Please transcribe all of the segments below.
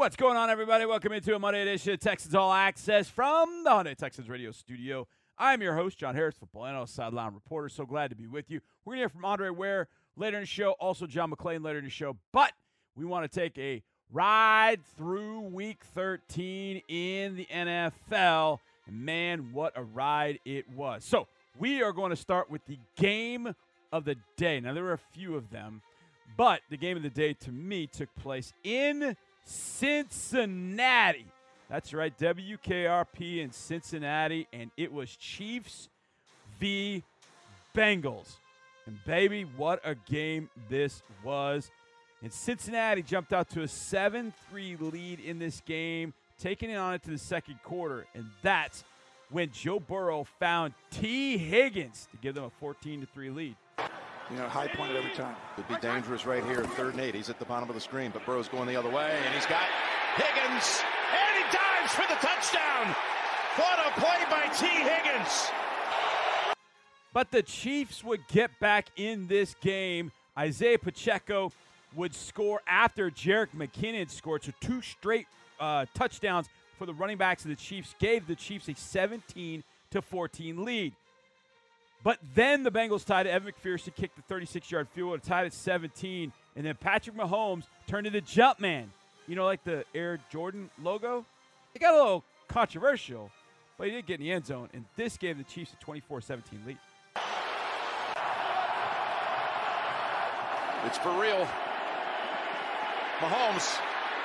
What's going on, everybody? Welcome into a Monday edition of Texans All Access from the Hyundai Texans Radio Studio. I'm your host, John Harris, football analyst, sideline reporter. So glad to be with you. We're going to hear from Andre Ware later in the show, also John McClain later in the show. But we want to take a ride through week 13 in the NFL. Man, what a ride it was. So we are going to start with the game of the day. Now, there were a few of them, but the game of the day to me took place in Cincinnati. That's right, WKRP in Cincinnati, and it was Chiefs v. Bengals. And baby, what a game this was. And Cincinnati jumped out to a 7 3 lead in this game, taking it on into the second quarter. And that's when Joe Burrow found Tee Higgins to give them a 14 3 lead. You know, high point every time. Could be dangerous right here, third and eight. He's at the bottom of the screen, but Burrow's going the other way, and he's got Higgins, and he dives for the touchdown. What a play by Tee Higgins. But the Chiefs would get back in this game. Isaiah Pacheco would score after Jerick McKinnon scored. So two straight uh, touchdowns for the running backs of the Chiefs gave the Chiefs a 17 to 14 lead. But then the Bengals tied it. Evan McPherson kicked the 36-yard field goal, tied at 17, and then Patrick Mahomes turned into jump man. You know, like the Air Jordan logo. It got a little controversial, but he did get in the end zone, and this gave the Chiefs a 24-17 lead. It's for real. Mahomes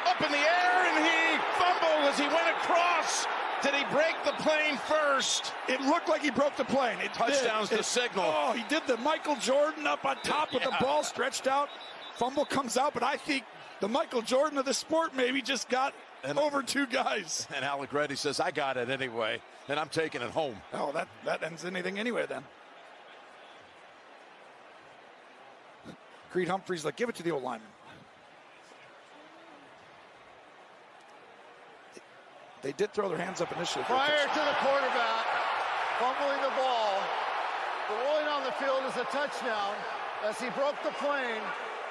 up in the air, and he fumbled as he went across. Did he break the plane first? It looked like he broke the plane. It Touchdown's did. the It- signal. Oh, he did the Michael Jordan up on top with the ball stretched out. Fumble comes out, but I think the Michael Jordan of the sport maybe just got And- over two guys. And Allegretti says, I got it anyway, and I'm taking it home. Oh, that, that ends anything anyway then. Creed Humphrey's like, give it to the old lineman. They did throw their hands up initially. Prior to the quarterback fumbling the ball, the rolling on the field is a touchdown as he broke the plane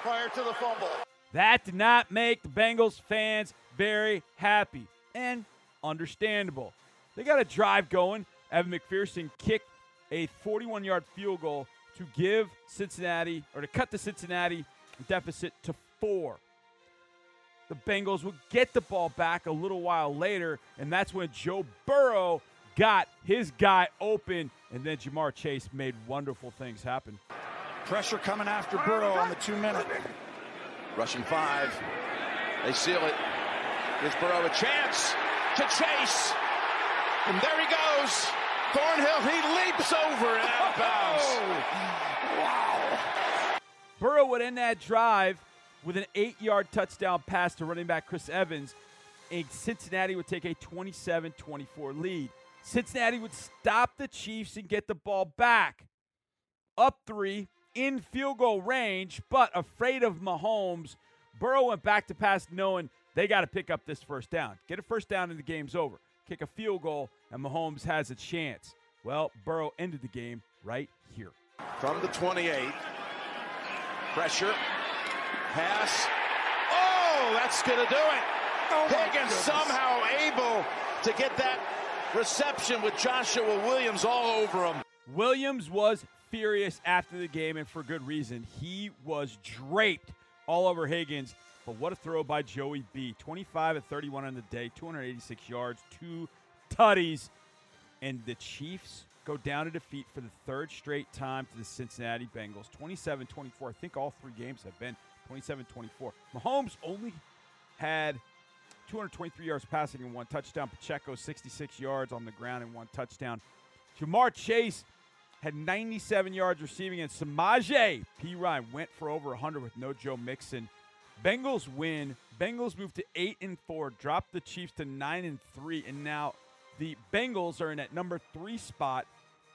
prior to the fumble. That did not make the Bengals fans very happy and understandable. They got a drive going. Evan McPherson kicked a 41 yard field goal to give Cincinnati, or to cut the Cincinnati deficit to four. The Bengals would get the ball back a little while later, and that's when Joe Burrow got his guy open, and then Ja'Marr Chase made wonderful things happen. Pressure coming after Burrow on the two minute. Rushing five. They seal it. Gives Burrow a chance to chase. And there he goes. Thornhill, he leaps over and out of bounds. Wow. Burrow would end that drive with an eight yard touchdown pass to running back Chris Evans, and Cincinnati would take a 27 24 lead. Cincinnati would stop the Chiefs and get the ball back. Up three, in field goal range, but afraid of Mahomes, Burrow went back to pass knowing they got to pick up this first down. Get a first down and the game's over. Kick a field goal, and Mahomes has a chance. Well, Burrow ended the game right here. From the 28. Pressure. Pass. Oh, that's going to do it. Oh, Higgins somehow able to get that reception with Joshua Williams all over him. Williams was furious after the game, and for good reason. He was draped all over Higgins. But what a throw by Joey B. 25 at 31 on the day, 286 yards, two tutties. And the Chiefs go down to defeat for the third straight time to the Cincinnati Bengals. 27 24. I think all three games have been 27 24. Mahomes only had 223 yards passing and one touchdown. Pacheco, 66 yards on the ground and one touchdown. Ja'Marr Chase had 97 yards receiving, and Samaje Perine went for over 100 with no Joe Mixon. Bengals win. Bengals move to eight and four, drop the Chiefs to nine and three, and now the Bengals are in at number three spot,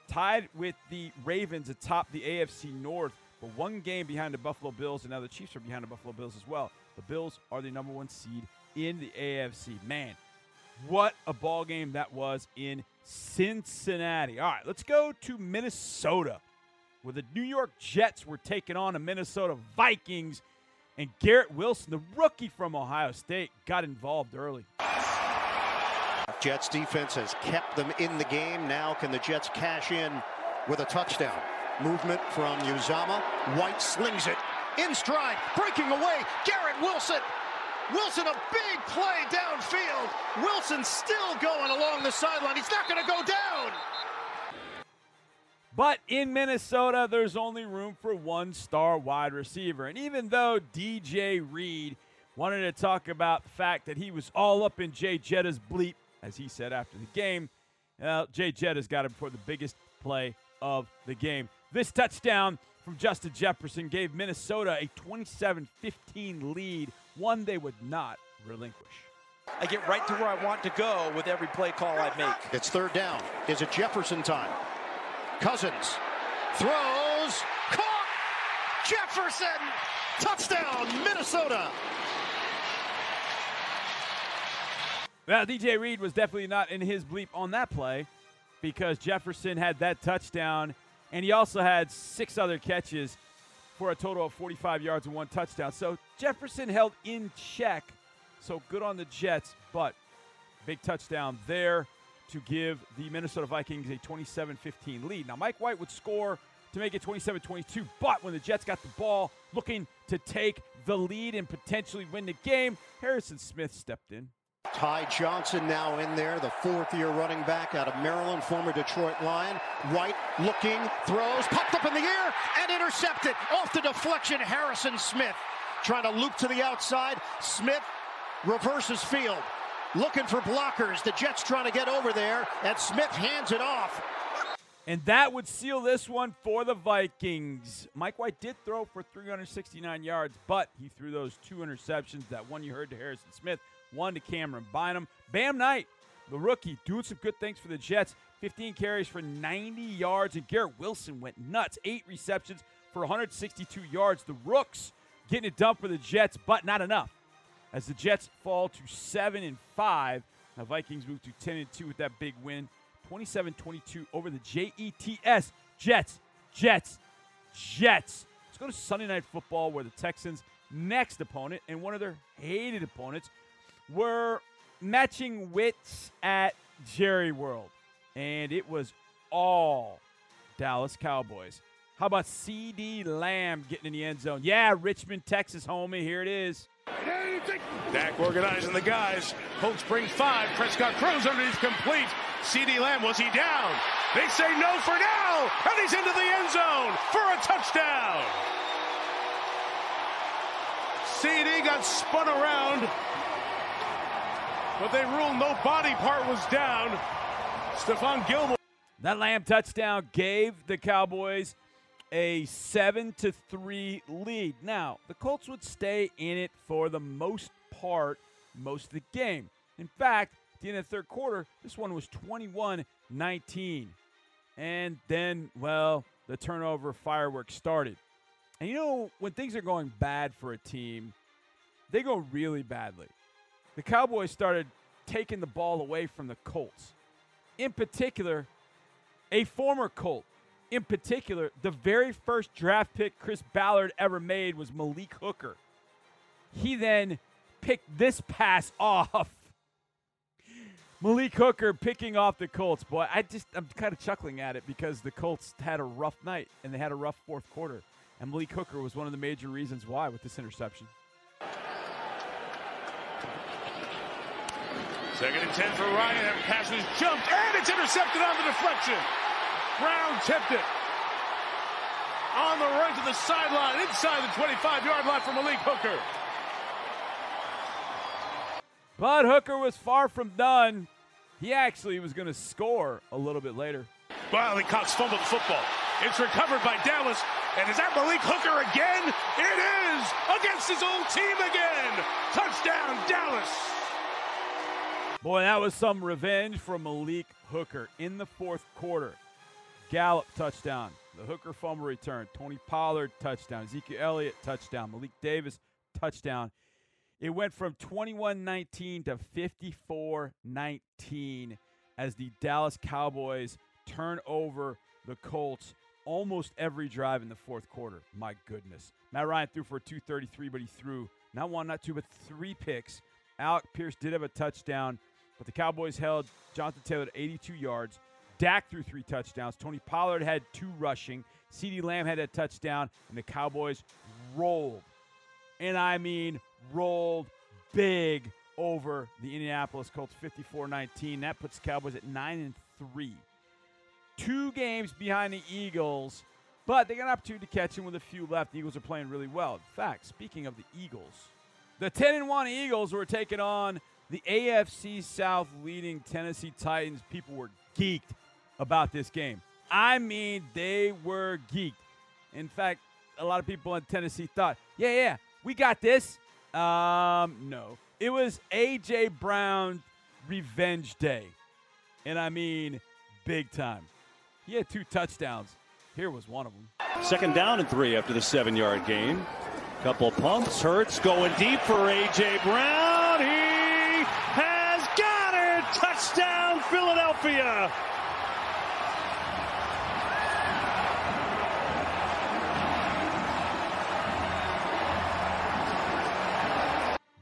tied with the Ravens atop the AFC North, but one game behind the Buffalo Bills, and now the Chiefs are behind the Buffalo Bills as well. The Bills are the number one seed in the AFC. Man, what a ball game that was in Cincinnati. All right, let's go to Minnesota, where the New York Jets were taking on the Minnesota Vikings, And Garrett Wilson, the rookie from Ohio State, got involved early. Jets defense has kept them in the game. Now can the Jets cash in with a touchdown? Movement from Uzomah. White slings it in stride, breaking away. Garrett Wilson. Wilson, a big play downfield. Wilson still going along the sideline. He's not going to go down. But in Minnesota, there's only room for one star wide receiver. And even though DJ Reed wanted to talk about the fact that he was all up in Jay Jetta's bleep, as he said after the game, well, Jay Jetta's got him for the biggest play of the game. This touchdown from Justin Jefferson gave Minnesota a 27 15 lead, one they would not relinquish. I get right to where I want to go with every play call I make. It's third down. Is it Jefferson time? Cousins throws, caught. Jefferson, touchdown, Minnesota. Well, DJ Reed was definitely not in his bleep on that play because Jefferson had that touchdown, and he also had six other catches for a total of 45 yards and one touchdown. So Jefferson held in check. So good on the Jets, but big touchdown there to give the Minnesota Vikings a 27 15 lead. Now, Mike White would score to make it 27 22, but when the Jets got the ball looking to take the lead and potentially win the game, Harrison Smith stepped in. Ty Johnson now in there, the fourth year running back out of Maryland, former Detroit Lion. White looking, throws, popped up in the air, and intercepted. Off the deflection, Harrison Smith trying to loop to the outside. Smith reverses field, looking for blockers. The Jets trying to get over there, and Smith hands it off. And that would seal this one for the Vikings. Mike White did throw for 369 yards, but he threw those two interceptions. That one you heard to Harrison Smith, one to Camryn Bynum. Bam Knight, the rookie, doing some good things for the Jets. 15 carries for 90 yards, and Garrett Wilson went nuts. Eight receptions for 162 yards. The Rooks getting it done for the Jets, but not enough. As the Jets fall to 7 and 5, the Vikings move to 10 and 2 with that big win. 27 22 over the JETS. Jets, Jets, Jets. Let's go to Sunday Night Football where the Texans' next opponent and one of their hated opponents were matching wits at Jerry World. And it was all Dallas Cowboys. How about CeeDee Lamb getting in the end zone? Yeah, Richmond, Texas, homie. Here it is. Dak organizing the guys. Colts bring five. Prescott throws underneath complete. CeeDee Lamb, was he down? They say no for now, and he's into the end zone for a touchdown. CeeDee got spun around, but they ruled no body part was down. Stephon Gilmore. That Lamb touchdown gave the Cowboys a 7 to 3 lead. Now, the Colts would stay in it for the most part most of the game. In fact, at the end of the third quarter, this one was 21 19. And then, well, the turnover fireworks started. And you know, when things are going bad for a team, they go really badly. The Cowboys started taking the ball away from the Colts. In particular, a former Colt. In particular, the very first draft pick Chris Ballard ever made was Malik Hooker. He then picked this pass off. Malik Hooker picking off the Colts. Boy, I just I'm kind of chuckling at it because the Colts had a rough night and they had a rough fourth quarter. And Malik Hooker was one of the major reasons why with this interception. Second and 10 for Ryan. That pass was jumped, and it's intercepted on the deflection. Brown tipped it. On the right to the sideline, inside the 25 yard line for Malik Hooker. But Hooker was far from done. He actually was going to score a little bit later. Wiley Cox fumbled the football. It's recovered by Dallas. And is that Malik Hooker again? It is against his old team again. Touchdown, Dallas. Boy, that was some revenge for Malik Hooker in the fourth quarter. Gallup touchdown. The Hooker fumble return. Tony Pollard touchdown. Ezekiel Elliott touchdown. Malik Davis touchdown. It went from 21 19 to 54 19 as the Dallas Cowboys turn over the Colts almost every drive in the fourth quarter. My goodness. Matt Ryan threw for 233, but he threw not one, not two, but three picks. Alec Pierce did have a touchdown, but the Cowboys held Jonathan Taylor to 82 yards. Dak threw three touchdowns. Tony Pollard had two rushing. CeeDee Lamb had a touchdown, and the Cowboys rolled. And I mean rolled big over the Indianapolis Colts 54-19. That puts the Cowboys at 9 and 3. Two games behind the Eagles, but they got an opportunity to catch them with a few left. The Eagles are playing really well. In fact, speaking of the Eagles, the 10 and 1 Eagles were taking on the AFC South leading Tennessee Titans. People were geeked about this game. I mean, they were geeked. In fact, a lot of people in Tennessee thought, yeah, yeah, we got this. Um, no. It was A.J. Brown revenge day. And I mean, big time. He had two touchdowns. Here was one of them. Second down and three after the seven yard gain. Couple pumps. Hurts going deep for A.J. Brown. He has got it. Touchdown, Philadelphia.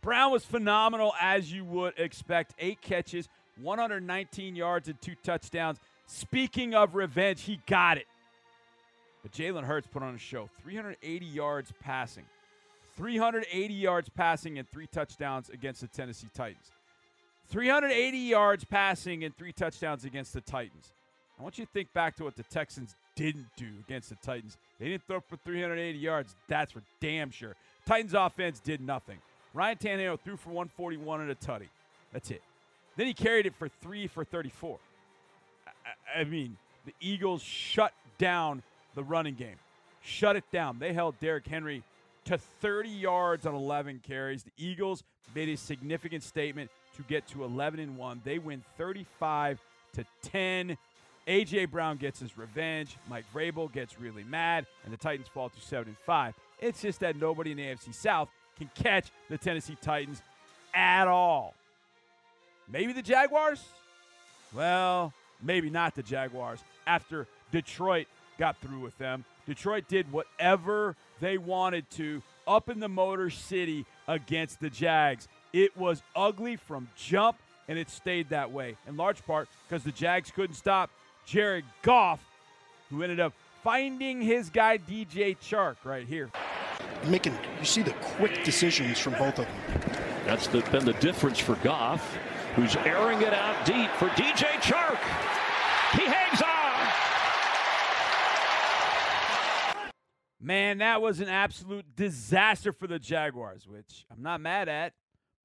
Brown was phenomenal as you would expect. Eight catches, 119 yards, and two touchdowns. Speaking of revenge, he got it. But Jalen Hurts put on a show 380 yards passing. 380 yards passing and three touchdowns against the Tennessee Titans. 380 yards passing and three touchdowns against the Titans. I want you to think back to what the Texans didn't do against the Titans. They didn't throw for 380 yards. That's for damn sure. Titans offense did nothing. Ryan Tannehill threw for 141 and a tutty. That's it. Then he carried it for three for 34. I, I mean, the Eagles shut down the running game. Shut it down. They held Derrick Henry to 30 yards on 11 carries. The Eagles made a significant statement to get to 11 and 1. They win 35 to 10. AJ Brown gets his revenge. Mike Vrabel gets really mad, and the Titans fall to 7 and 5. It's just that nobody in the AFC South can catch the Tennessee Titans at all. Maybe the Jaguars? Well, maybe not the Jaguars after Detroit got through with them. Detroit did whatever they wanted to up in the Motor City against the Jags. It was ugly from jump, and it stayed that way, in large part because the Jags couldn't stop Jared Goff, who ended up finding his guy DJ Chark right here. Making you see the quick decisions from both of them. That's the, been the difference for Goff, who's airing it out deep for DJ Chark. He hangs on. Man, that was an absolute disaster for the Jaguars, which I'm not mad at.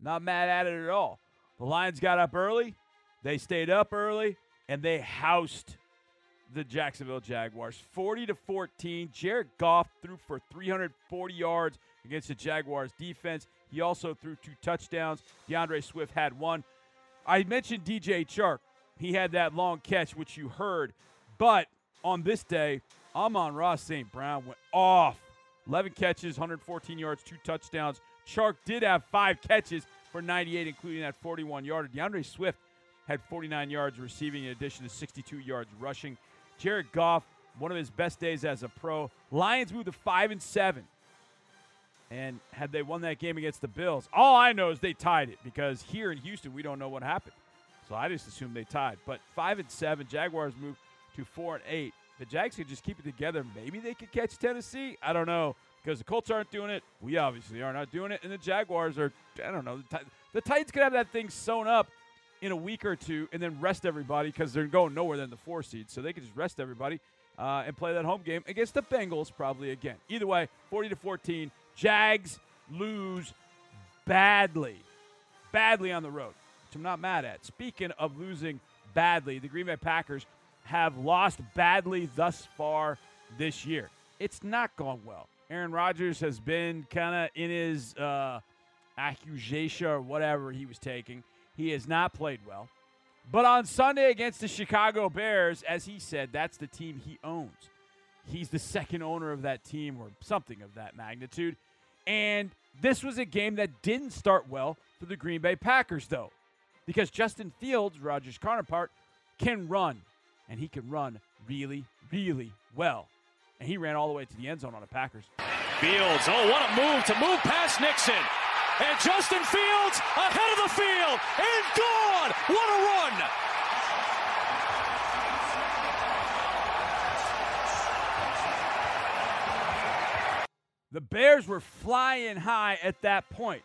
Not mad at it at all. The Lions got up early, they stayed up early, and they housed the Jacksonville Jaguars 40 to 14. Jared Goff threw for 340 yards against the Jaguars defense. He also threw two touchdowns. DeAndre Swift had one. I mentioned DJ Chark. He had that long catch, which you heard. But on this day, Amon-Ra St. Brown went off. 11 catches, 114 yards, two touchdowns. Chark did have five catches for 98, including that 41 yarder. DeAndre Swift had 49 yards receiving in addition to 62 yards rushing. Jared Goff, one of his best days as a pro. Lions moved to 5 and 7. And had they won that game against the Bills, all I know is they tied it because here in Houston we don't know what happened. So I just assume they tied. But 5 and 7, Jaguars moved to 4 and 8. The Jags could just keep it together. Maybe they could catch Tennessee. I don't know because the Colts aren't doing it. We obviously are not doing it, and the Jaguars are. I don't know. The, the Titans could have that thing sewn up in a week or two, and then rest everybody because they're going nowhere than the four seed. So they could just rest everybody uh, and play that home game against the Bengals probably again. Either way, 40 to 14. Jags lose badly, badly on the road, which I'm not mad at. Speaking of losing badly, the Green Bay Packers have lost badly thus far this year. It's not gone well. Aaron Rodgers has been kind of in his uh, accusation or whatever he was taking. He has not played well. But on Sunday against the Chicago Bears, as he said, that's the team he owns. He's the second owner of that team or something of that magnitude. And this was a game that didn't start well for the Green Bay Packers, though, because Justin Fields, Rodgers' counterpart, can run, and he can run really, really well. And he ran all the way to the end zone on the Packers. Fields, oh, what a move to move past Nixon. And Justin Fields ahead of the field and gone. What a run. The Bears were flying high at that point,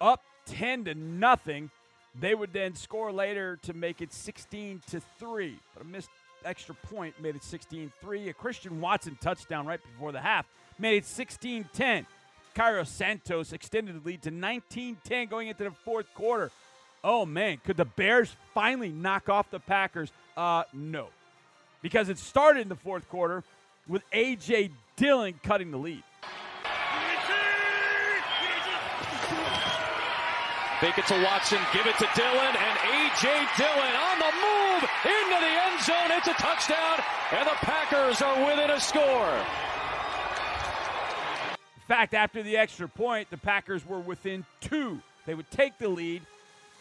up 10 to nothing. They would then score later to make it 16 to 3, but a missed extra point made it 16-3. A Christian Watson touchdown right before the half made it 16-10. Cairo Santos extended the lead to 19-10 going into the fourth quarter. Oh man, could the Bears finally knock off the Packers? Uh no. Because it started in the fourth quarter with AJ Dillon cutting the lead. Fake it to Watson, give it to Dillon, and A.J. Dillon on the move into the end zone. It's a touchdown, and the Packers are within a score. In fact, after the extra point, the Packers were within two. They would take the lead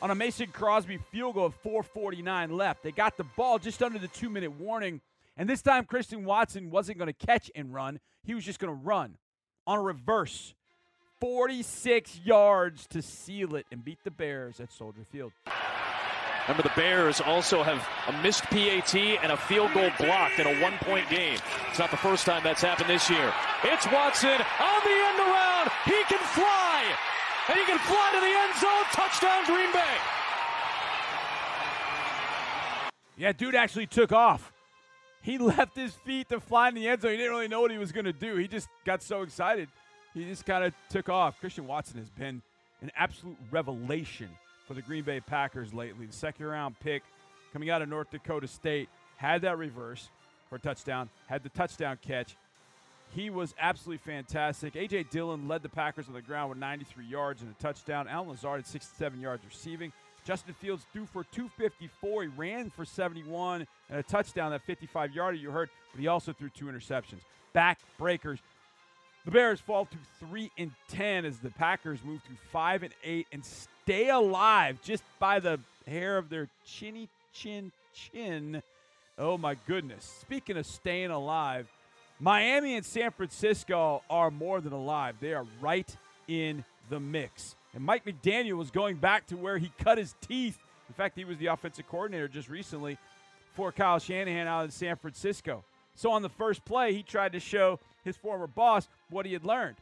on a Mason Crosby field goal of 4:49 left. They got the ball just under the two-minute warning, and this time Christian Watson wasn't going to catch and run. He was just going to run on a reverse 46 yards to seal it and beat the Bears at Soldier Field. Remember, the Bears also have a missed PAT and a field goal blocked in a one point game. It's not the first time that's happened this year. It's Watson on the end around. He can fly, and he can fly to the end zone. Touchdown, Green Bay. Yeah, dude actually took off. He left his feet to fly in the end zone. He didn't really know what he was going to do. He just got so excited he just kind of took off. Christian Watson has been an absolute revelation for the Green Bay Packers lately. The second round pick coming out of North Dakota State had that reverse for a touchdown, had the touchdown catch. He was absolutely fantastic. A.J. Dillon led the Packers on the ground with 93 yards and a touchdown. Allen Lazard had 67 yards receiving. Justin Fields threw for 254. He ran for 71 and a touchdown, that 55 yarder you heard, but he also threw two interceptions. Back breakers the Bears fall to three and ten as the Packers move to five and eight and stay alive just by the hair of their chinny chin chin. Oh my goodness! Speaking of staying alive, Miami and San Francisco are more than alive. They are right in the mix. And Mike McDaniel was going back to where he cut his teeth. In fact, he was the offensive coordinator just recently for Kyle Shanahan out in San Francisco. So on the first play, he tried to show his former boss what he had learned.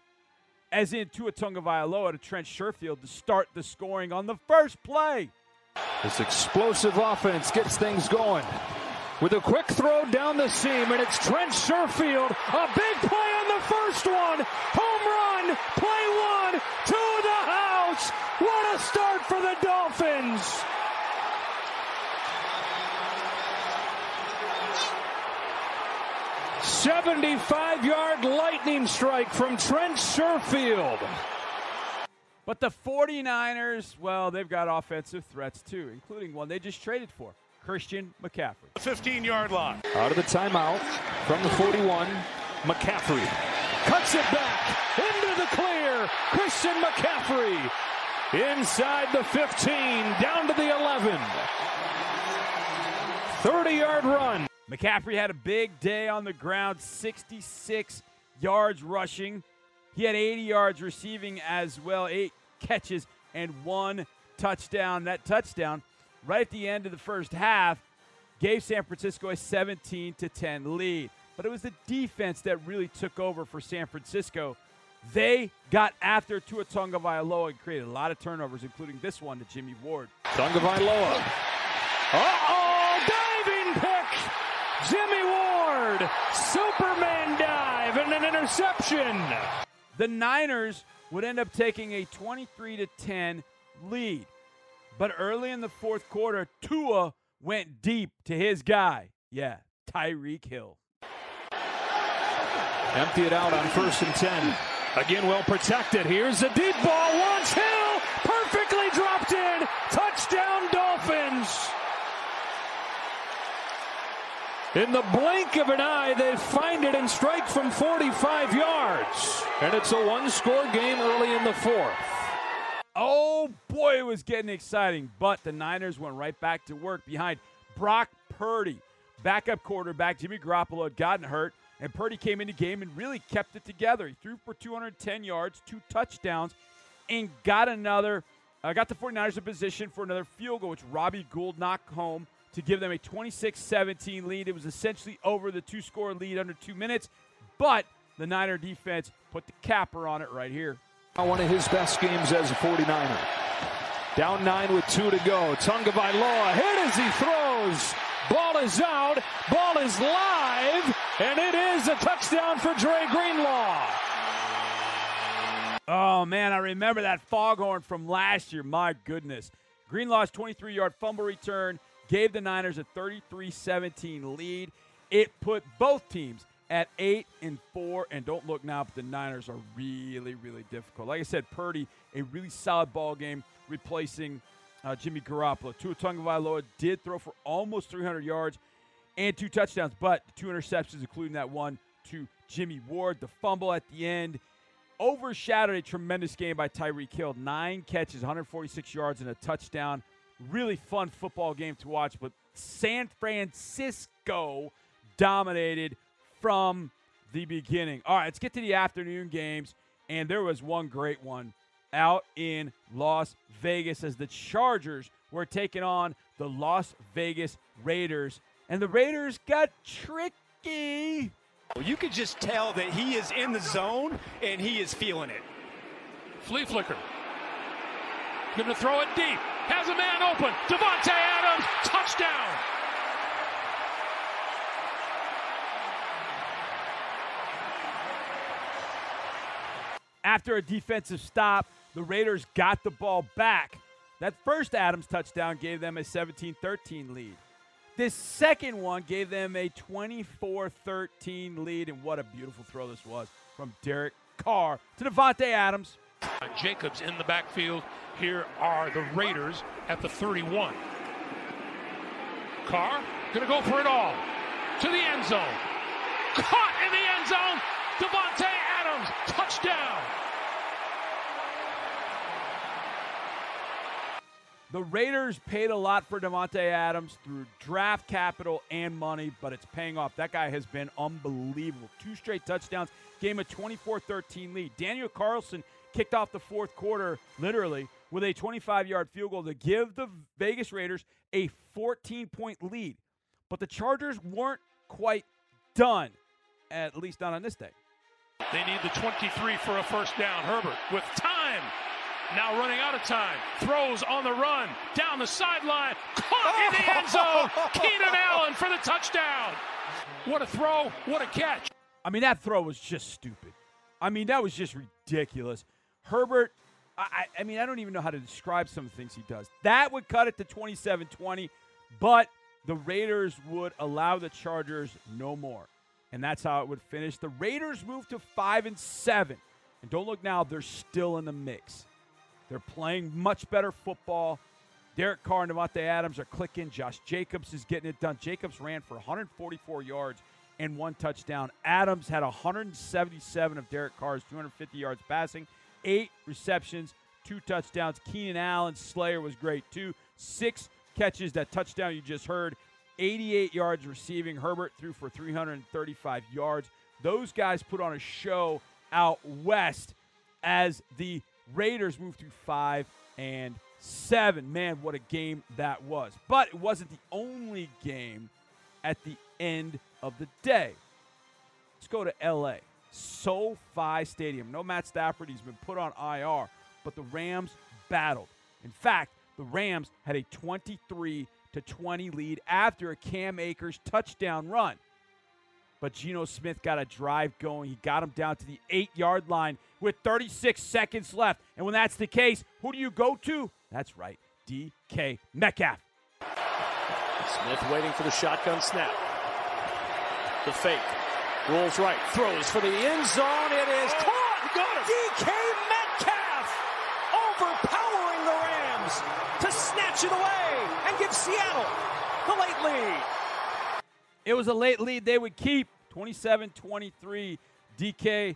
As in Tua Tagovailoa to Trent Sherfield to start the scoring on the first play. This explosive offense gets things going. With a quick throw down the seam, and it's Trent Sherfield. A big play on the first one. Home run. Play one. To the house. What a start for the Dolphins. 75 yard lightning strike from Trent Sherfield. But the 49ers, well, they've got offensive threats too, including one they just traded for Christian McCaffrey. 15 yard line. Out of the timeout from the 41, McCaffrey cuts it back into the clear. Christian McCaffrey inside the 15, down to the 11. 30 yard run. McCaffrey had a big day on the ground, 66 yards rushing. He had 80 yards receiving as well, eight catches and one touchdown. That touchdown, right at the end of the first half, gave San Francisco a 17 to 10 lead. But it was the defense that really took over for San Francisco. They got after Tua Tagovailoa and created a lot of turnovers, including this one to Jimmy Ward. Tagovailoa. Uh-oh, diving pick. Jimmy Ward, Superman dive and an interception. The Niners would end up taking a 23 to 10 lead. But early in the fourth quarter, Tua went deep to his guy. Yeah, Tyreek Hill. Empty it out on first and 10. Again, well protected. Here's a deep ball. Wants Hill. Perfectly dropped in. Touchdown, Dolphins. In the blink of an eye, they find it and strike from 45 yards. And it's a one score game early in the fourth. Oh boy, it was getting exciting. But the Niners went right back to work behind Brock Purdy. Backup quarterback Jimmy Garoppolo had gotten hurt, And Purdy came into game and really kept it together. He threw for 210 yards, two touchdowns, and got another, uh, got the 49ers in position for another field goal, which Robbie Gould knocked home to give them a 26 17 lead. It was essentially over the two score lead under two minutes, but the Niner defense put the capper on it right here. One of his best games as a 49er. Down nine with two to go. Tagovailoa hit as he throws. Ball is out. Ball is live. And it is a touchdown for Dre Greenlaw. Oh, man, I remember that foghorn from last year. My goodness. Greenlaw's 23 yard fumble return gave the Niners a 33 17 lead. It put both teams at 8 and 4. And don't look now, but the Niners are really, really difficult. Like I said, Purdy, a really solid ball game replacing uh, Jimmy Garoppolo. Tua Tagovailoa did throw for almost 300 yards and two touchdowns, but two interceptions, including that one to Jimmy Ward. The fumble at the end overshadowed a tremendous game by Tyreek Hill. Nine catches, 146 yards, and a touchdown. Really fun football game to watch, but San Francisco dominated from the beginning. All right, let's get to the afternoon games, and there was one great one out in Las Vegas as the Chargers were taking on the Las Vegas Raiders. And the Raiders got tricky. Well, You could just tell that he is in the zone and he is feeling it. Flea flicker. Going to throw it deep. Has a man open. Davante Adams, touchdown. After a defensive stop, the Raiders got the ball back. That first Adams touchdown gave them a 17 13 lead. This second one gave them a 24 13 lead, and what a beautiful throw this was from Derek Carr to Davante Adams. Uh, Jacobs in the backfield. Here are the Raiders at the 31. Carr to go for it all to the end zone. Caught in the end zone. Davante Adams, touchdown. The Raiders paid a lot for Davante Adams through draft capital and money, but it's paying off. That guy has been unbelievable. Two straight touchdowns, game a 24-13 lead. Daniel Carlson kicked off the fourth quarter, literally, with a 25-yard field goal to give the Vegas Raiders a 14-point lead. But the Chargers weren't quite done, at least not on this day. They need the 23 for a first down. Herbert with time. Now running out of time. Throws on the run. Down the sideline. Caught in the end zone. Keenan Allen for the touchdown. What a throw. What a catch. I mean, that throw was just stupid. I mean, that was just ridiculous. Herbert, I, I mean, I don't even know how to describe some of the things he does. That would cut it to 27 20, but the Raiders would allow the Chargers no more. And that's how it would finish. The Raiders move to 5 and 7. And don't look now, they're still in the mix. They're playing much better football. Derek Carr and Davante Adams are clicking. Josh Jacobs is getting it done. Jacobs ran for 144 yards and one touchdown. Adams had 177 of Derek Carr's 250 yards passing, eight receptions, two touchdowns. Keenan Allen Slayer was great too. Six catches. That touchdown you just heard. 88 yards receiving. Herbert threw for 335 yards. Those guys put on a show out west as the Raiders moved to five and seven. Man, what a game that was. But it wasn't the only game at the end of the day. Let's go to LA. SoFi Stadium. No Matt Stafford, he's been put on IR, but the Rams battled. In fact, the Rams had a 23 to 20 lead after a Cam Akers touchdown run. But Geno Smith got a drive going. He got him down to the eight yard line with 36 seconds left. And when that's the case, who do you go to? That's right, DK Metcalf. Smith waiting for the shotgun snap. The fake. Rolls right. Throws for the end zone. It is oh, caught. Got him. DK Metcalf overpowering the Rams to snatch it away and give Seattle the late lead. It was a late lead they would keep 27 23. DK,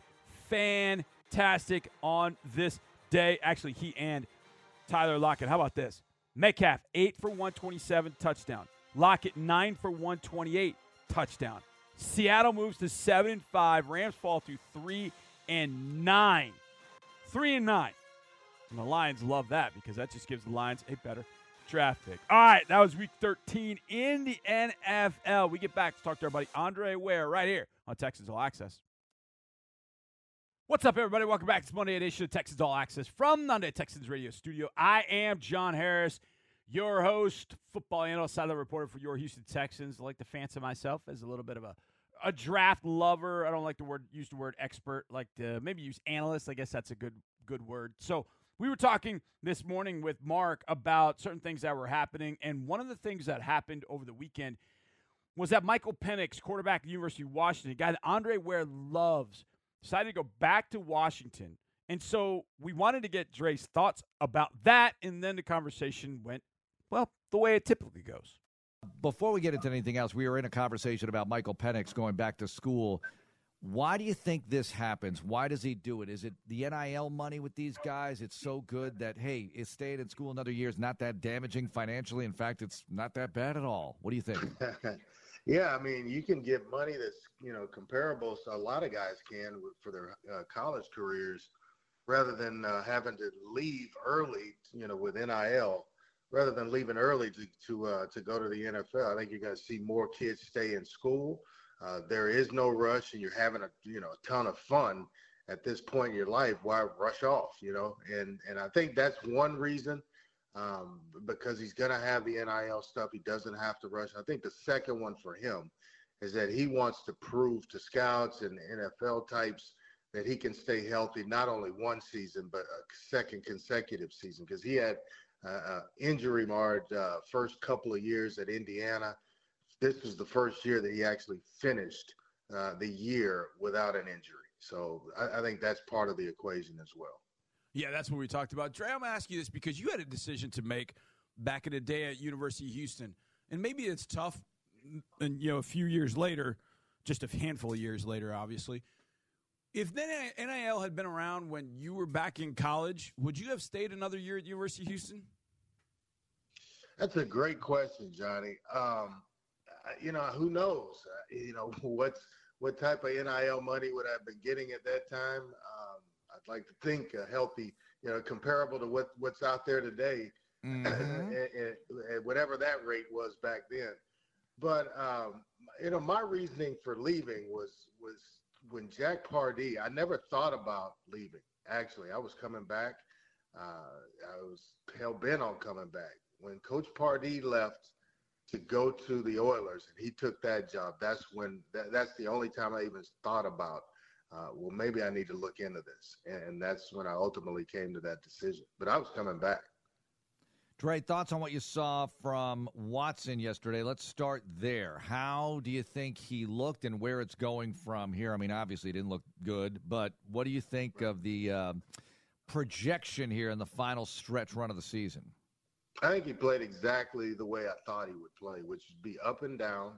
fantastic on this day. Actually, he and Tyler Lockett. How about this? Metcalf, 8 for 127, touchdown. Lockett, 9 for 128, touchdown. Seattle moves to seven and five. Rams fall to three and nine. Three and nine. And the Lions love that because that just gives the Lions a better draft pick. All right, that was week 13 in the NFL. We get back to talk to our buddy Andre Ware right here on Texans All Access. What's up, everybody? Welcome back to Monday edition of Texans All Access from Hyundai Texans Radio Studio. I am John Harris, your host, football analyst, sideline reporter for your Houston Texans. I like to fancy myself as a little bit of a, a draft lover. I don't like the word use the word expert. Like to maybe use analyst. I guess that's a good good word. So we were talking this morning with Mark about certain things that were happening, and one of the things that happened over the weekend was that Michael Penix, quarterback at University of Washington, a guy that Andre Ware loves, decided to go back to Washington. And so we wanted to get Dre's thoughts about that, and then the conversation went, well, the way it typically goes. Before we get into anything else, we were in a conversation about Michael Penix going back to school. Why do you think this happens? Why does he do it? Is it the NIL money with these guys? It's so good that, hey, is staying in school another year is not that damaging financially. In fact, it's not that bad at all. What do you think? yeah, I mean, you can get money that's, you know, comparable. So a lot of guys can for their uh, college careers rather than uh, having to leave early, you know, with NIL rather than leaving early to to uh, to go to the NFL. I think you're going to see more kids stay in school. Uh, there is no rush, and you're having a you know a ton of fun at this point in your life. Why rush off? You know, and and I think that's one reason um, because he's going to have the NIL stuff. He doesn't have to rush. I think the second one for him is that he wants to prove to scouts and NFL types that he can stay healthy not only one season but a second consecutive season because he had uh, injury marred uh, first couple of years at Indiana. This was the first year that he actually finished uh, the year without an injury. So I, I, think that's part of the equation as well. Yeah, that's what we talked about. Dre, I'm going to ask you this because you had a decision to make back in the day at University of Houston, and maybe it's tough, and you know, a few years later, just a handful of years later, obviously. If then NIL had been around when you were back in college, would you have stayed another year at University of Houston? That's a great question, Johnny. Um, you know, who knows? Uh, you know, what's what type of NIL money would I have been getting at that time? Um, I'd like to think a healthy, you know, comparable to what what's out there today, mm-hmm. and, and whatever that rate was back then. But um, you know, my reasoning for leaving was was when Jack Pardee. I never thought about leaving. Actually, I was coming back. Uh, I was hell bent on coming back when Coach Pardee left to go to the Oilers and he took that job, that's when that, that's the only time I even thought about. Uh, well, maybe I need to look into this, and that's when I ultimately came to that decision. But I was coming back. Dre, thoughts on what you saw from Watson yesterday? Let's start there. How do you think he looked and where it's going from here? I mean, obviously, it didn't look good, but what do you think of the uh, projection here in the final stretch run of the season? I think he played exactly the way I thought he would play, which would be up and down.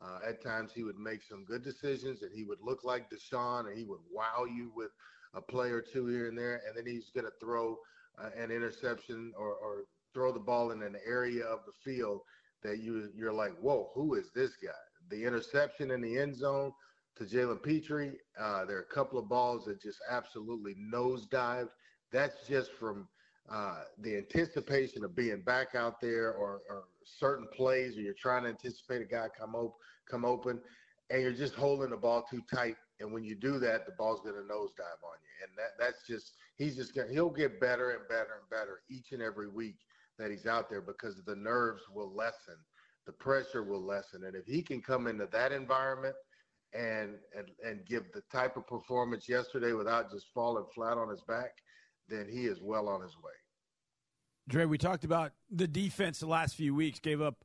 Uh, at times, he would make some good decisions, and he would look like Deshaun, and he would wow you with a play or two here and there. And then he's going to throw uh, an interception or, or throw the ball in an area of the field that you you're like, whoa, who is this guy? The interception in the end zone to Jalen Pitre. Uh, there are a couple of balls that just absolutely nosedived. That's just from uh, the anticipation of being back out there or, or certain plays or you're trying to anticipate a guy come op- come open and you're just holding the ball too tight. And when you do that, the ball's going to nosedive on you. And that, that's just, he's just to, he'll get better and better and better each and every week that he's out there because the nerves will lessen, the pressure will lessen. And if he can come into that environment and, and, and give the type of performance yesterday without just falling flat on his back, then he is well on his way. Dre, we talked about the defense the last few weeks gave up,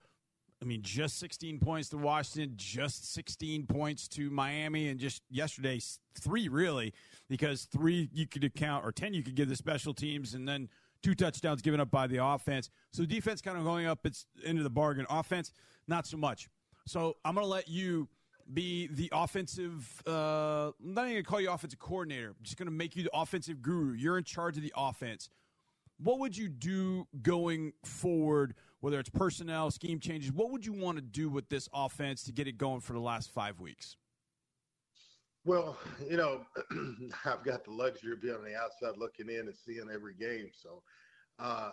I mean, just 16 points to Washington, just 16 points to Miami, and just yesterday, three really, because three you could account, or 10 you could give the special teams, and then two touchdowns given up by the offense. So defense kind of going up its into the bargain. Offense, not so much. So I'm going to let you be the offensive. Uh, I'm not even going to call you offensive coordinator. I'm just going to make you the offensive guru. You're in charge of the offense. What would you do going forward whether it's personnel, scheme changes. What would you want to do with this offense to get it going for the last five weeks? Well, you know, I've got the luxury of being on the outside looking in and seeing every game. So uh,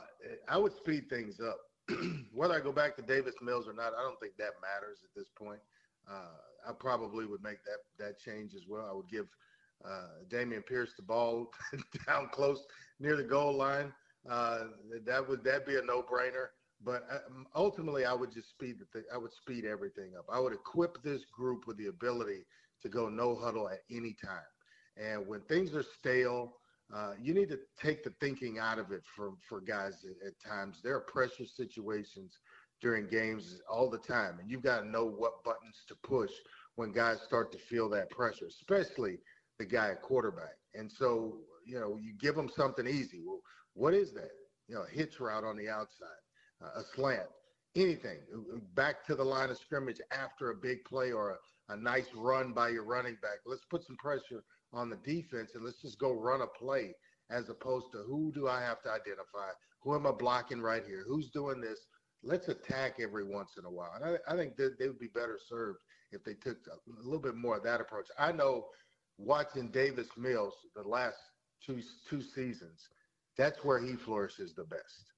I would speed things up. Whether I go back to Davis Mills or not, I don't think that matters at this point. Uh, I probably would make that that change as well. I would give uh, Dameon Pierce the ball down close near the goal line. Uh, that would that be a no brainer. But uh, ultimately, I would just speed the. I would speed everything up. I would equip this group with the ability to go no huddle at any time. And when things are stale, uh, you need to take the thinking out of it for, for guys at, at, times. There are pressure situations during games all the time, and you've got to know what buttons to push when guys start to feel that pressure, especially the guy at quarterback. And so, you know, you give them something easy. Well, what is that? You know, a hitch route on the outside, uh, a slant, anything. Back to the line of scrimmage after a big play or a a nice run by your running back. Let's put some pressure on the defense and let's just go run a play as opposed to who do I have to identify? Who am I blocking right here? Who's doing this? Let's attack every once in a while. And I, I think that they would be better served if they took a little bit more of that approach. I know watching Davis Mills the last two two seasons, that's where he flourishes the best.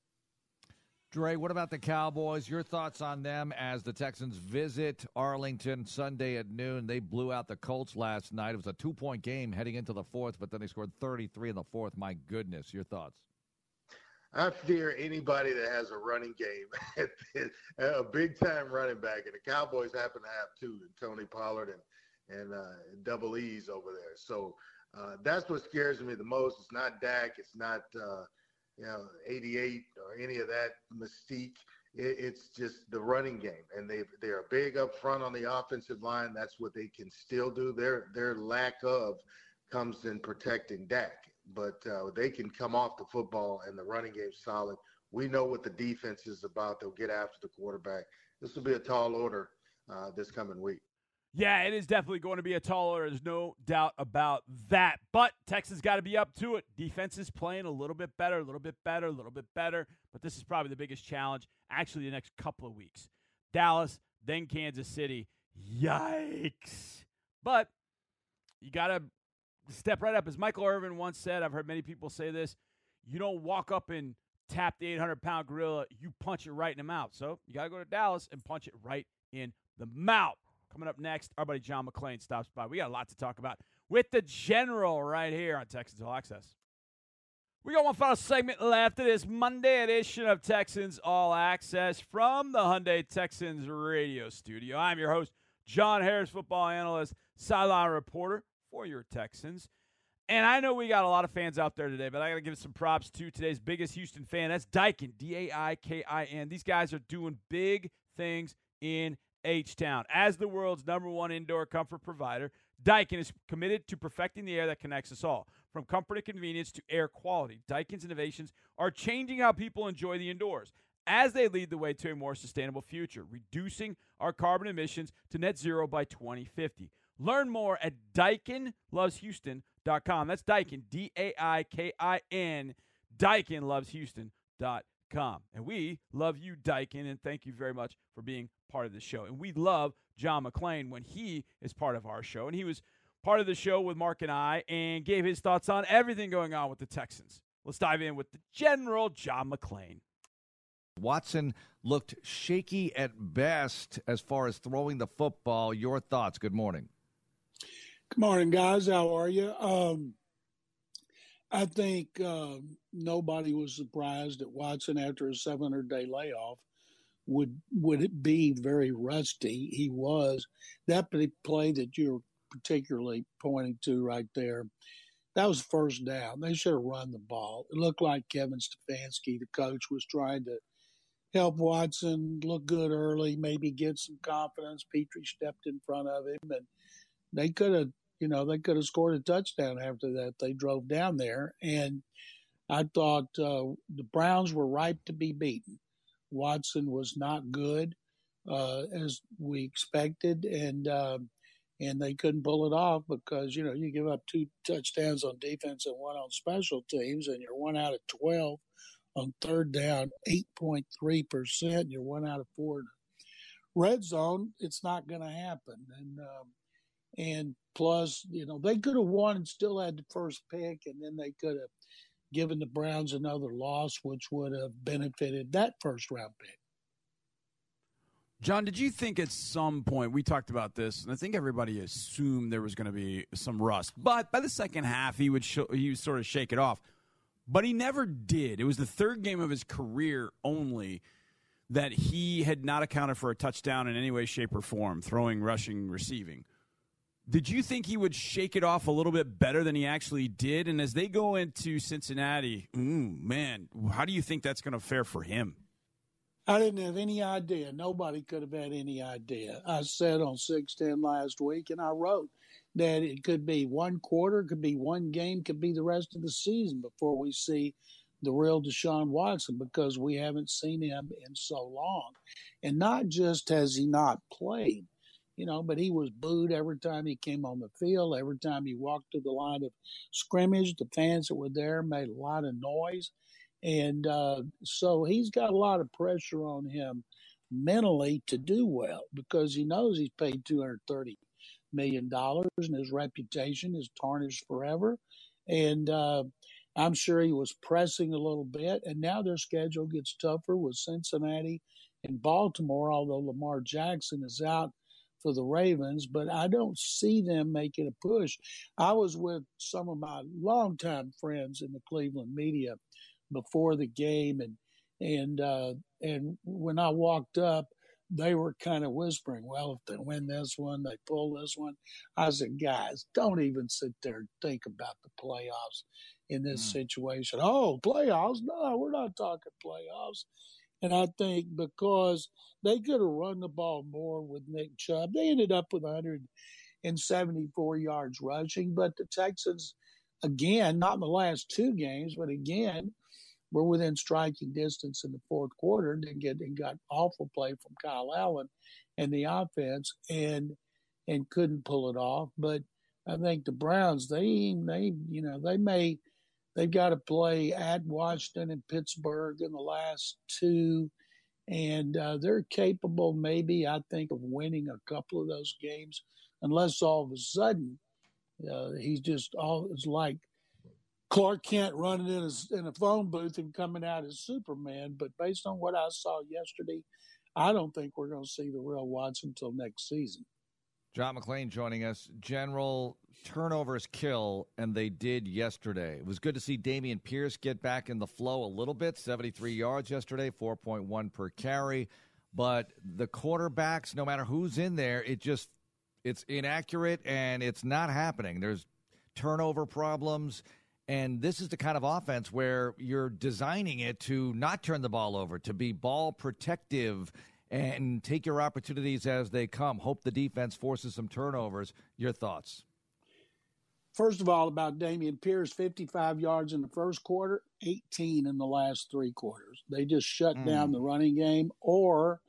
Dre, what about the Cowboys? Your thoughts on them as the Texans visit Arlington Sunday at noon? They blew out the Colts last night. It was a two point game heading into the fourth, but then they scored 33 in the fourth. My goodness. Your thoughts? I fear anybody that has a running game, a big time running back, and the Cowboys happen to have two, Tony Pollard and and uh, double E's over there. So uh, that's what scares me the most. It's not Dak. It's not uh, you know, 88 or any of that mystique. It, it's just the running game, and they they are big up front on the offensive line. That's what they can still do. Their their lack of comes in protecting Dak, but uh, they can come off the football, and the running game's solid. We know what the defense is about. They'll get after the quarterback. This will be a tall order uh, this coming week. Yeah, it is definitely going to be a tall order. There's no doubt about that. But Texas got to be up to it. Defense is playing a little bit better, a little bit better, a little bit better. But this is probably the biggest challenge, actually, the next couple of weeks. Dallas, then Kansas City. Yikes. But you got to step right up. As Michael Irvin once said, I've heard many people say this you don't walk up and tap the 800 pound gorilla, you punch it right in the mouth. So you got to go to Dallas and punch it right in the mouth. Coming up next, our buddy John McClain stops by. We got a lot to talk about with the general right here on Texans All Access. We got one final segment left of this Monday edition of Texans All Access from the Hyundai Texans radio studio. I'm your host, John Harris, football analyst, sideline reporter for your Texans. And I know we got a lot of fans out there today, but I got to give some props to today's biggest Houston fan. That's Daikin, D A I K I N. These guys are doing big things in H Town. As the world's number one indoor comfort provider, Daikin is committed to perfecting the air that connects us all. From comfort and convenience to air quality, Daikin's innovations are changing how people enjoy the indoors as they lead the way to a more sustainable future, reducing our carbon emissions to net zero by 2050. Learn more at DaikinLovesHouston.com. That's Daikin, D A I K I N, DaikinLovesHouston.com com. And we love you, Daikin, and thank you very much for being part of the show. And we love John McClain when he is part of our show. And he was part of the show with Marc and I and gave his thoughts on everything going on with the Texans. Let's dive in with the General John McClain. Watson looked shaky at best as far as throwing the football. Your thoughts? Good morning. Good morning, guys. How are you? Um, I think uh, nobody was surprised that Watson, after a 700 day layoff, would would be very rusty. He was that play that you're particularly pointing to right there. That was first down. They should have run the ball. It looked like Kevin Stefanski, the coach, was trying to help Watson look good early, maybe get some confidence. Pitre stepped in front of him, and they could have you know, they could have scored a touchdown after that. They drove down there, and I thought uh, the Browns were ripe to be beaten. Watson was not good uh, as we expected, and uh, and they couldn't pull it off because you know you give up two touchdowns on defense and one on special teams, and you're one out of twelve on third down, 8.3%. You're one out of four. Red zone, it's not going to happen. And, um, and plus, you know, they could have won and still had the first pick, and then they could have given the Browns another loss, which would have benefited that first round pick. John, did you think at some point we talked about this, and I think everybody assumed there was going to be some rust, but by the second half he would he would sort of shake it off, but he never did. It was the third game of his career only that he had not accounted for a touchdown in any way, shape, or form, throwing, rushing, receiving. Did you think he would shake it off a little bit better than he actually did? And as they go into Cincinnati, ooh, man, how do you think that's going to fare for him? I didn't have any idea. Nobody could have had any idea. I said on 610 last week, and I wrote that it could be one quarter, could be one game, could be the rest of the season before we see the real Deshaun Watson because we haven't seen him in so long. And not just has he not played, you know, but he was booed every time he came on the field, every time he walked to the line of scrimmage. The fans that were there made a lot of noise. And uh, so he's got a lot of pressure on him mentally to do well because he knows he's paid $230 million and his reputation is tarnished forever. And uh, I'm sure he was pressing a little bit. And now their schedule gets tougher with Cincinnati and Baltimore, although Lamar Jackson is out for the Ravens, but I don't see them making a push. I was with some of my longtime friends in the Cleveland media before the game, and and uh, and when I walked up, they were kind of whispering, "Well, if they win this one, they pull this one." I said, "Guys, don't even sit there and think about the playoffs in this mm. situation." Oh, playoffs? No, we're not talking playoffs. And I think because they could have run the ball more with Nick Chubb, they ended up with 174 yards rushing. But the Texans, again, not in the last two games, but again, were within striking distance in the fourth quarter and then get and got awful play from Kyle Allen and the offense and and couldn't pull it off. But I think the Browns they they you know they may they've got to play at Washington and Pittsburgh in the last two. And uh, they're capable, maybe, I think, of winning a couple of those games, unless all of a sudden uh, he's just all it's like Clark Kent running in a, in a phone booth and coming out as Superman. But based on what I saw yesterday, I don't think we're going to see the real Watson until next season. John McClain joining us. General, turnovers kill, and they did yesterday. It was good to see Dameon Pierce get back in the flow a little bit 73 yards yesterday, 4.1 per carry. But the quarterbacks, no matter who's in there, it just it's inaccurate and it's not happening. There's turnover problems and this is the kind of offense where you're designing it to not turn the ball over, to be ball protective and take your opportunities as they come. Hope the defense forces some turnovers. Your thoughts? First of all, about Dameon Pierce, 55 yards in the first quarter, 18 in the last three quarters. They just shut mm. down the running game, or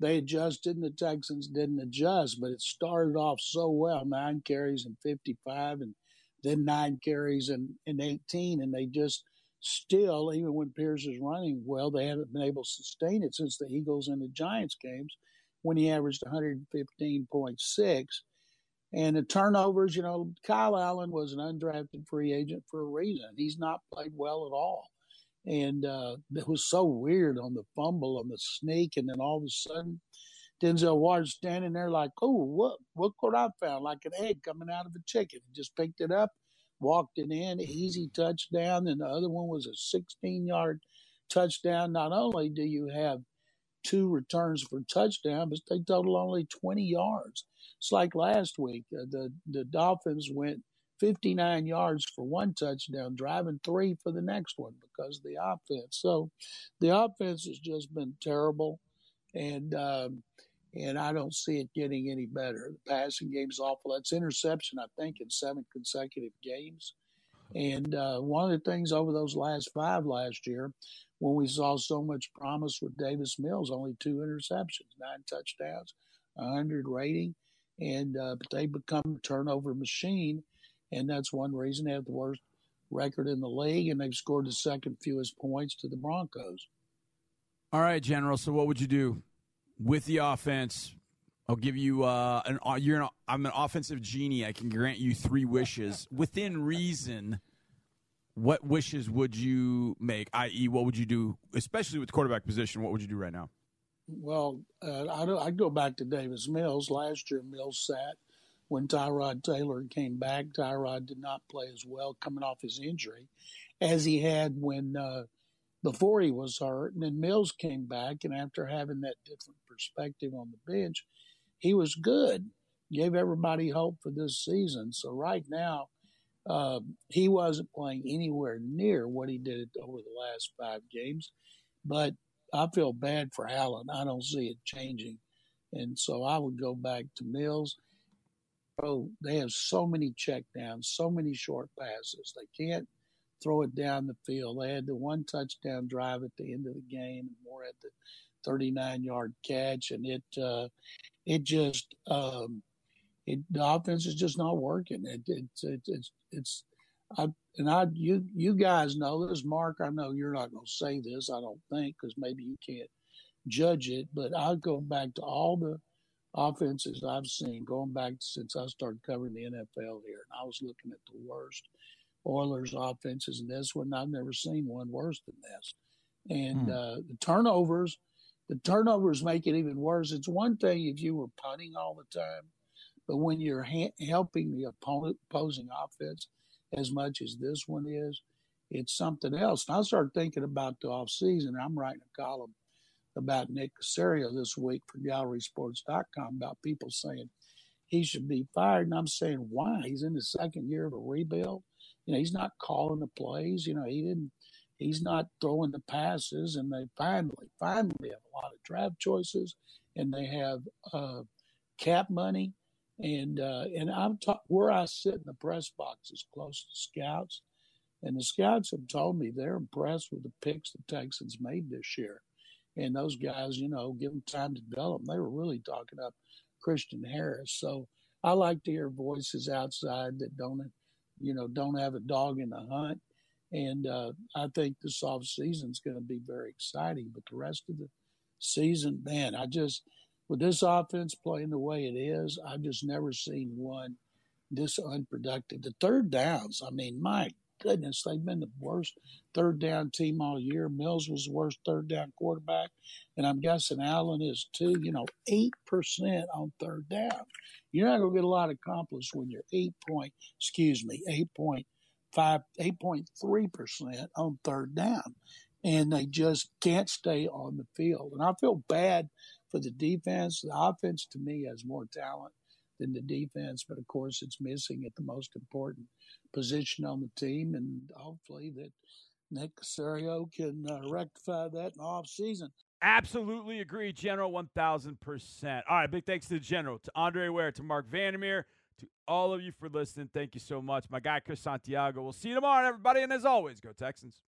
they adjusted and the Texans didn't adjust. But it started off so well nine carries and 55 and then nine carries and, and 18, and they just still, even when Pierce is running well, they haven't been able to sustain it since the Eagles and the Giants games when he averaged 115.6. And the turnovers, you know, Kyle Allen was an undrafted free agent for a reason. He's not played well at all. And uh, it was so weird on the fumble, on the sneak, and then all of a sudden, Denzel Ward standing there like, oh, what, what I found, like an egg coming out of a chicken. Just picked it up, walked it in, easy touchdown. And the other one was a 16 yard touchdown. Not only do you have two returns for touchdown, but they total only 20 yards. It's like last week. Uh, the, the Dolphins went 59 yards for one touchdown, driving three for the next one because of the offense. So the offense has just been terrible. And, um, and I don't see it getting any better. The passing game's awful. That's interception, I think, in seven consecutive games. And uh, one of the things over those last five last year, when we saw so much promise with Davis Mills, only two interceptions, nine touchdowns, 100 rating, and uh, but they become a turnover machine, and that's one reason they have the worst record in the league, and they've scored the second fewest points to the Broncos. All right, General. So what would you do with the offense? I'll give you uh, an. uh, You're an. I'm an offensive genie. I can grant you three wishes within reason. What wishes would you make? I.e., what would you do, especially with the quarterback position? What would you do right now? Well, uh, I I go back to Davis Mills. Last year, Mills sat when Tyrod Taylor came back. Tyrod did not play as well coming off his injury as he had when uh, before he was hurt. And then Mills came back, and after having that different perspective on the bench, he was good. Gave everybody hope for this season. So right now, uh, he wasn't playing anywhere near what he did over the last five games. But I feel bad for Allen. I don't see it changing. And so I would go back to Mills. Oh, they have so many checkdowns, so many short passes. They can't throw it down the field. They had the one touchdown drive at the end of the game, and more at the 39 yard catch, and it uh, it just um, it the offense is just not working. It, it, it it's it's I and I you you guys know this, Marc. I know you're not going to say this. I don't think because maybe you can't judge it, but I go back to all the offenses I've seen going back since I started covering the NFL here, and I was looking at the worst Oilers offenses in this one. I've never seen one worse than this. And Hmm. uh, the turnovers, the turnovers make it even worse. It's one thing if you were punting all the time, but when you're ha- helping the opponent opposing offense as much as this one is, it's something else. And I started thinking about the offseason. I'm writing a column about Nick Caserio this week for GallerySports.com about people saying he should be fired. And I'm saying, why? He's in the second year of a rebuild. You know, he's not calling the plays. You know, he didn't. He's not throwing the passes, and they finally, finally have a lot of draft choices, and they have uh, cap money, and uh, and I'm ta- where I sit in the press box is close to scouts, and the scouts have told me they're impressed with the picks the Texans made this year, and those guys, you know, give them time to develop. They were really talking up Christian Harris, so I like to hear voices outside that don't, you know, don't have a dog in the hunt. And uh, I think this off season is going to be very exciting. But the rest of the season, man, I just with this offense playing the way it is, I've just never seen one this unproductive. The third downs, I mean, my goodness, they've been the worst third down team all year. Mills was the worst third down quarterback, and I'm guessing Allen is too. You know, eight percent on third down. You're not going to get a lot accomplished when you're eight point, excuse me, eight point five, eight point three percent on third down, and they just can't stay on the field. And I feel bad for the defense. The offense, to me, has more talent than the defense, but of course, it's missing at the most important position on the team, and hopefully that Nick Caserio can uh, rectify that in the off season. Absolutely agree, General, 1000%. All right, big thanks to the General, to Andre Ware, to Marc Vandermeer, to all of you for listening. Thank you so much. My guy, Chris Santiago. We'll see you tomorrow, everybody. And as always, go Texans.